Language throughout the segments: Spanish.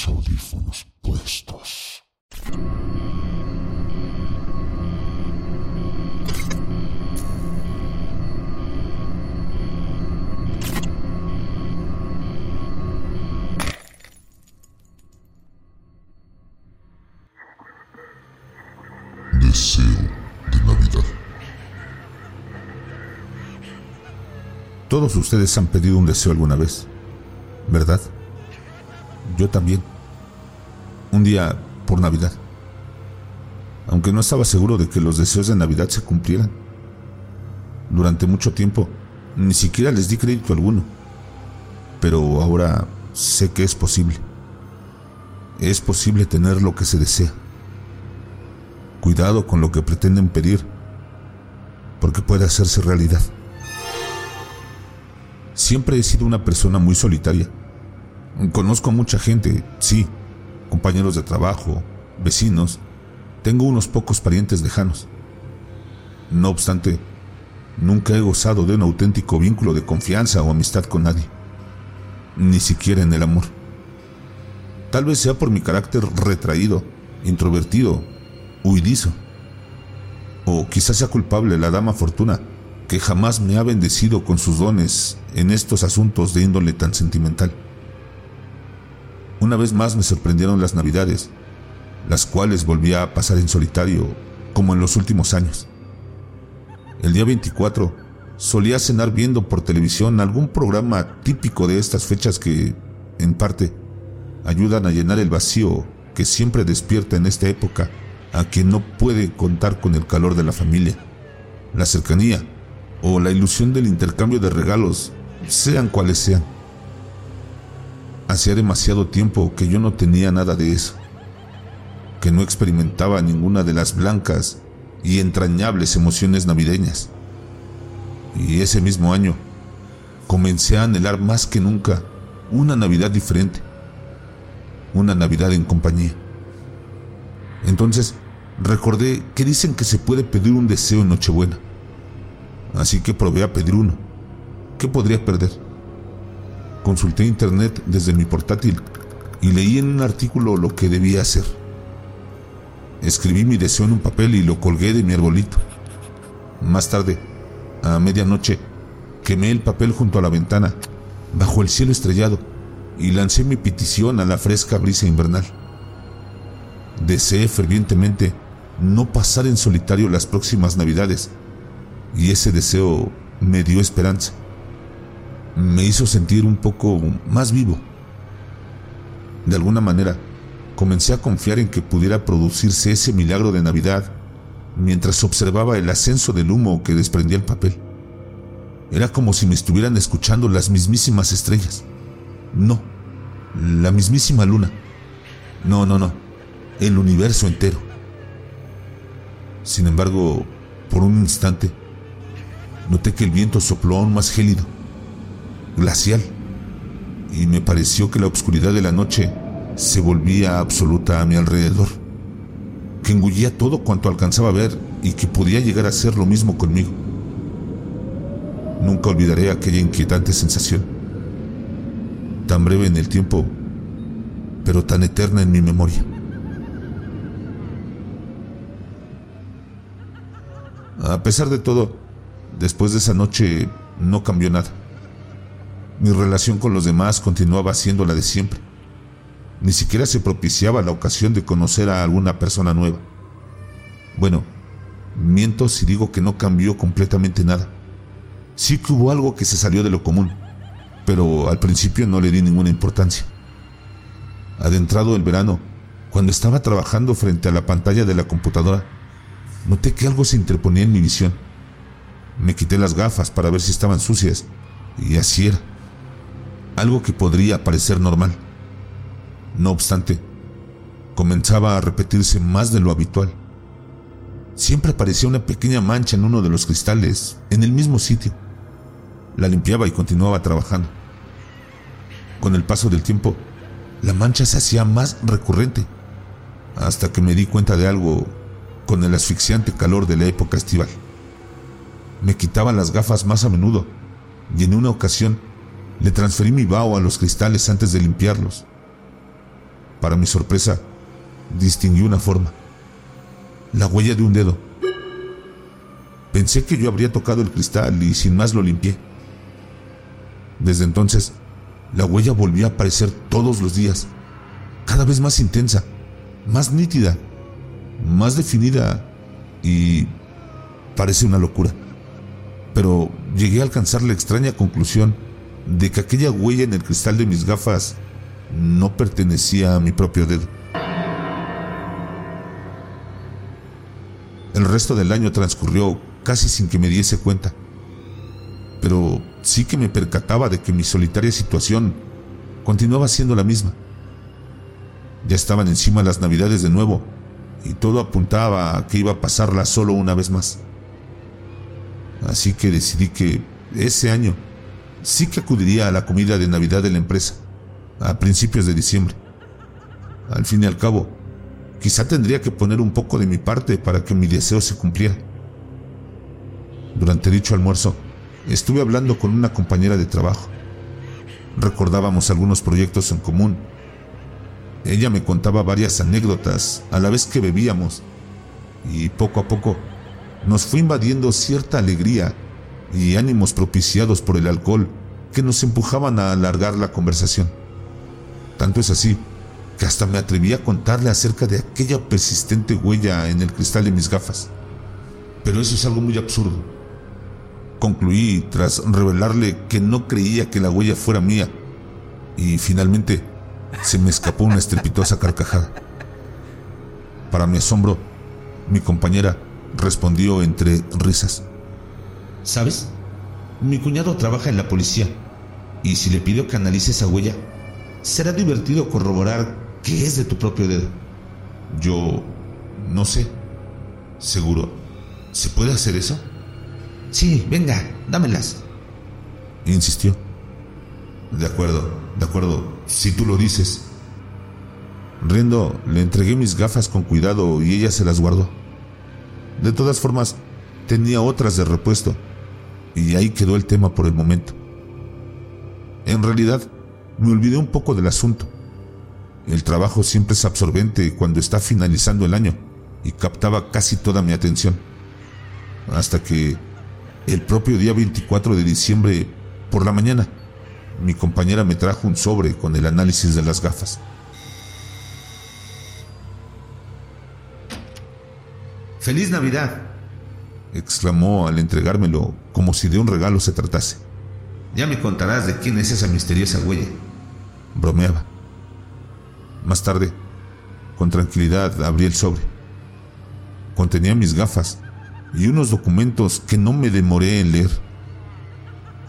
los audífonos puestos. Deseo de Navidad. Todos ustedes han pedido un deseo alguna vez, ¿verdad? Yo también. Un día por Navidad. Aunque no estaba seguro de que los deseos de Navidad se cumplieran. Durante mucho tiempo ni siquiera les di crédito alguno. Pero ahora sé que es posible. Es posible tener lo que se desea. Cuidado con lo que pretenden pedir, porque puede hacerse realidad. Siempre he sido una persona muy solitaria. Conozco a mucha gente, sí, compañeros de trabajo, vecinos, tengo unos pocos parientes lejanos. No obstante, nunca he gozado de un auténtico vínculo de confianza o amistad con nadie, ni siquiera en el amor. Tal vez sea por mi carácter retraído, introvertido huidizo. O quizás sea culpable la dama Fortuna, que jamás me ha bendecido con sus dones en estos asuntos de índole tan sentimental. Una vez más me sorprendieron las navidades, las cuales volvía a pasar en solitario, como en los últimos años. El día 24 solía cenar viendo por televisión algún programa típico de estas fechas que, en parte, ayudan a llenar el vacío que siempre despierta en esta época a quien no puede contar con el calor de la familia, la cercanía o la ilusión del intercambio de regalos, sean cuales sean. Hacía demasiado tiempo que yo no tenía nada de eso, que no experimentaba ninguna de las blancas y entrañables emociones navideñas. Y ese mismo año comencé a anhelar más que nunca una Navidad diferente, una Navidad en compañía. Entonces recordé que dicen que se puede pedir un deseo en Nochebuena. Así que probé a pedir uno. ¿Qué podría perder? Consulté internet desde mi portátil y leí en un artículo lo que debía hacer. Escribí mi deseo en un papel y lo colgué de mi arbolito. Más tarde, a medianoche, quemé el papel junto a la ventana, bajo el cielo estrellado, y lancé mi petición a la fresca brisa invernal. Deseé fervientemente no pasar en solitario las próximas navidades, y ese deseo me dio esperanza. Me hizo sentir un poco más vivo. De alguna manera, comencé a confiar en que pudiera producirse ese milagro de Navidad mientras observaba el ascenso del humo que desprendía el papel. Era como si me estuvieran escuchando las mismísimas estrellas. No, la mismísima luna. No, no, no el universo entero. Sin embargo, por un instante, noté que el viento sopló aún más gélido, glacial, y me pareció que la oscuridad de la noche se volvía absoluta a mi alrededor, que engullía todo cuanto alcanzaba a ver y que podía llegar a ser lo mismo conmigo. Nunca olvidaré aquella inquietante sensación, tan breve en el tiempo, pero tan eterna en mi memoria. A pesar de todo, después de esa noche no cambió nada. Mi relación con los demás continuaba siendo la de siempre. Ni siquiera se propiciaba la ocasión de conocer a alguna persona nueva. Bueno, miento si digo que no cambió completamente nada. Sí que hubo algo que se salió de lo común, pero al principio no le di ninguna importancia. Adentrado el verano, cuando estaba trabajando frente a la pantalla de la computadora, noté que algo se interponía en mi visión. Me quité las gafas para ver si estaban sucias, y así era. Algo que podría parecer normal. No obstante, comenzaba a repetirse más de lo habitual. Siempre aparecía una pequeña mancha en uno de los cristales, en el mismo sitio. La limpiaba y continuaba trabajando. Con el paso del tiempo, la mancha se hacía más recurrente, hasta que me di cuenta de algo con el asfixiante calor de la época estival. Me quitaban las gafas más a menudo y en una ocasión le transferí mi vaho a los cristales antes de limpiarlos. Para mi sorpresa, distinguí una forma. La huella de un dedo. Pensé que yo habría tocado el cristal y sin más lo limpié. Desde entonces, la huella volvió a aparecer todos los días, cada vez más intensa, más nítida, más definida y parece una locura. Pero llegué a alcanzar la extraña conclusión de que aquella huella en el cristal de mis gafas no pertenecía a mi propio dedo. El resto del año transcurrió casi sin que me diese cuenta, pero sí que me percataba de que mi solitaria situación continuaba siendo la misma. Ya estaban encima las navidades de nuevo y todo apuntaba a que iba a pasarla solo una vez más. Así que decidí que ese año sí que acudiría a la comida de Navidad de la empresa, a principios de diciembre. Al fin y al cabo, quizá tendría que poner un poco de mi parte para que mi deseo se cumpliera. Durante dicho almuerzo, estuve hablando con una compañera de trabajo. Recordábamos algunos proyectos en común. Ella me contaba varias anécdotas a la vez que bebíamos y poco a poco nos fue invadiendo cierta alegría y ánimos propiciados por el alcohol que nos empujaban a alargar la conversación. Tanto es así que hasta me atreví a contarle acerca de aquella persistente huella en el cristal de mis gafas. Pero eso es algo muy absurdo. Concluí tras revelarle que no creía que la huella fuera mía y finalmente se me escapó una estrepitosa carcajada. Para mi asombro, mi compañera respondió entre risas. ¿Sabes? Mi cuñado trabaja en la policía y si le pido que analice esa huella, será divertido corroborar que es de tu propio dedo. Yo no sé. ¿Seguro? ¿Se puede hacer eso? Sí, venga, dámelas. Insistió. De acuerdo, de acuerdo, si tú lo dices. Riendo, le entregué mis gafas con cuidado y ella se las guardó. De todas formas, tenía otras de repuesto, y ahí quedó el tema por el momento. En realidad, me olvidé un poco del asunto. El trabajo siempre es absorbente cuando está finalizando el año y captaba casi toda mi atención. Hasta que el propio día 24 de diciembre, por la mañana, mi compañera me trajo un sobre con el análisis de las gafas. ¡Feliz Navidad! Exclamó al entregármelo como si de un regalo se tratase. Ya me contarás de quién es esa misteriosa huella. Bromeaba. Más tarde, con tranquilidad, abrí el sobre. Contenía mis gafas y unos documentos que no me demoré en leer.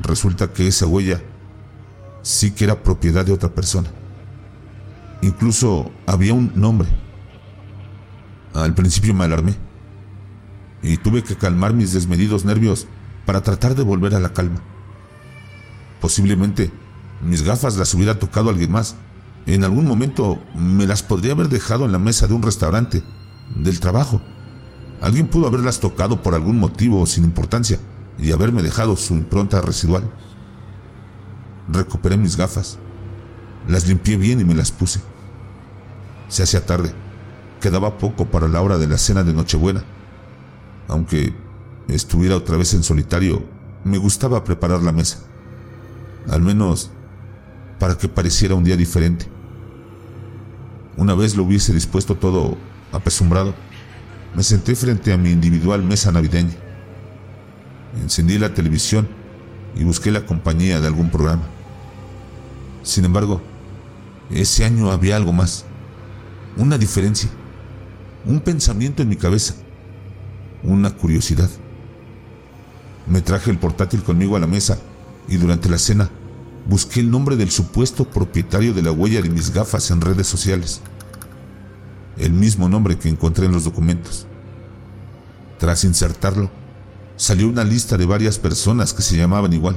Resulta que esa huella sí que era propiedad de otra persona. Incluso había un nombre. Al principio me alarmé y tuve que calmar mis desmedidos nervios para tratar de volver a la calma. Posiblemente mis gafas las hubiera tocado alguien más. En algún momento me las podría haber dejado en la mesa de un restaurante, del trabajo. Alguien pudo haberlas tocado por algún motivo sin importancia y haberme dejado su impronta residual. Recuperé mis gafas, las limpié bien y me las puse. Se hacía tarde, quedaba poco para la hora de la cena de Nochebuena aunque estuviera otra vez en solitario, me gustaba preparar la mesa. Al menos para que pareciera un día diferente. Una vez lo hubiese dispuesto todo apesumbrado, me senté frente a mi individual mesa navideña. Encendí la televisión y busqué la compañía de algún programa. Sin embargo, ese año había algo más, una diferencia, un pensamiento en mi cabeza una curiosidad. Me traje el portátil conmigo a la mesa y durante la cena busqué el nombre del supuesto propietario de la huella de mis gafas en redes sociales. El mismo nombre que encontré en los documentos. Tras insertarlo, salió una lista de varias personas que se llamaban igual.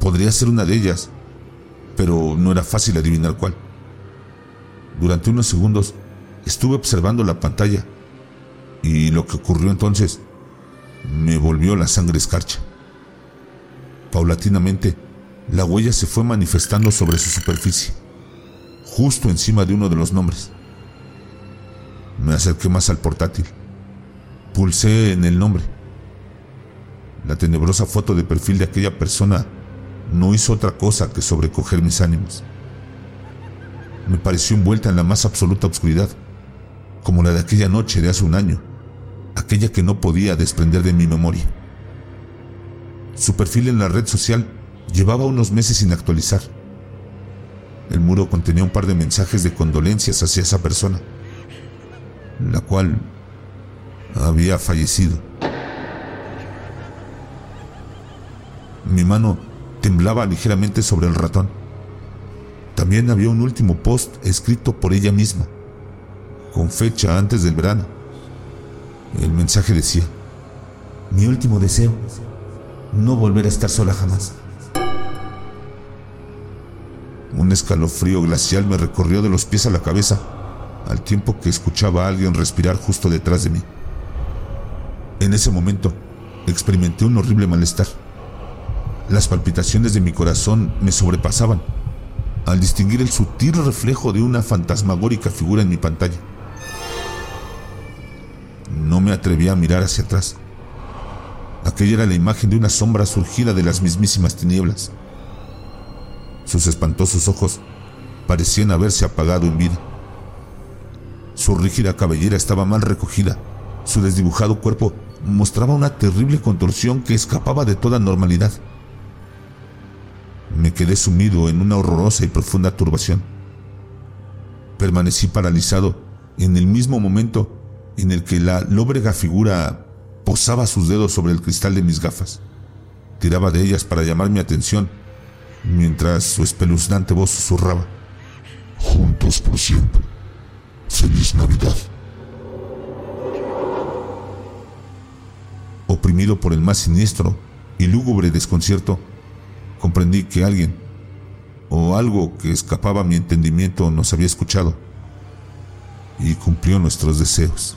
Podría ser una de ellas, pero no era fácil adivinar cuál. Durante unos segundos estuve observando la pantalla y lo que ocurrió entonces me volvió la sangre escarcha. Paulatinamente, la huella se fue manifestando sobre su superficie. justo encima de uno de los nombres. Me acerqué más al portátil. Pulsé en el nombre. La tenebrosa foto de perfil de aquella persona no hizo otra cosa que sobrecoger mis ánimos. Me pareció envuelta en la más absoluta oscuridad, como la de aquella noche de hace un año, aquella que no podía desprender de mi memoria. Su perfil en la red social llevaba unos meses sin actualizar. El muro contenía un par de mensajes de condolencias hacia esa persona, la cual había fallecido. Mi mano temblaba ligeramente sobre el ratón. También había un último post escrito por ella misma, con fecha antes del verano. El mensaje decía, mi último deseo, no volver a estar sola jamás. Un escalofrío glacial me recorrió de los pies a la cabeza, al tiempo que escuchaba a alguien respirar justo detrás de mí. En ese momento, experimenté un horrible malestar. Las palpitaciones de mi corazón me sobrepasaban al distinguir el sutil reflejo de una fantasmagórica figura en mi pantalla. No me atreví a mirar hacia atrás. Aquella era la imagen de una sombra surgida de las mismísimas tinieblas. Sus espantosos ojos parecían haberse apagado en vida. Su rígida cabellera estaba mal recogida. Su desdibujado cuerpo mostraba una terrible contorsión que escapaba de toda normalidad. Me quedé sumido en una horrorosa y profunda turbación. Permanecí paralizado en el mismo momento en el que la lóbrega figura posaba sus dedos sobre el cristal de mis gafas. Tiraba de ellas para llamar mi atención mientras su espeluznante voz susurraba. Juntos por siempre. Feliz Navidad. Oprimido por el más siniestro y lúgubre desconcierto, comprendí que alguien o algo que escapaba a mi entendimiento nos había escuchado y cumplió nuestros deseos.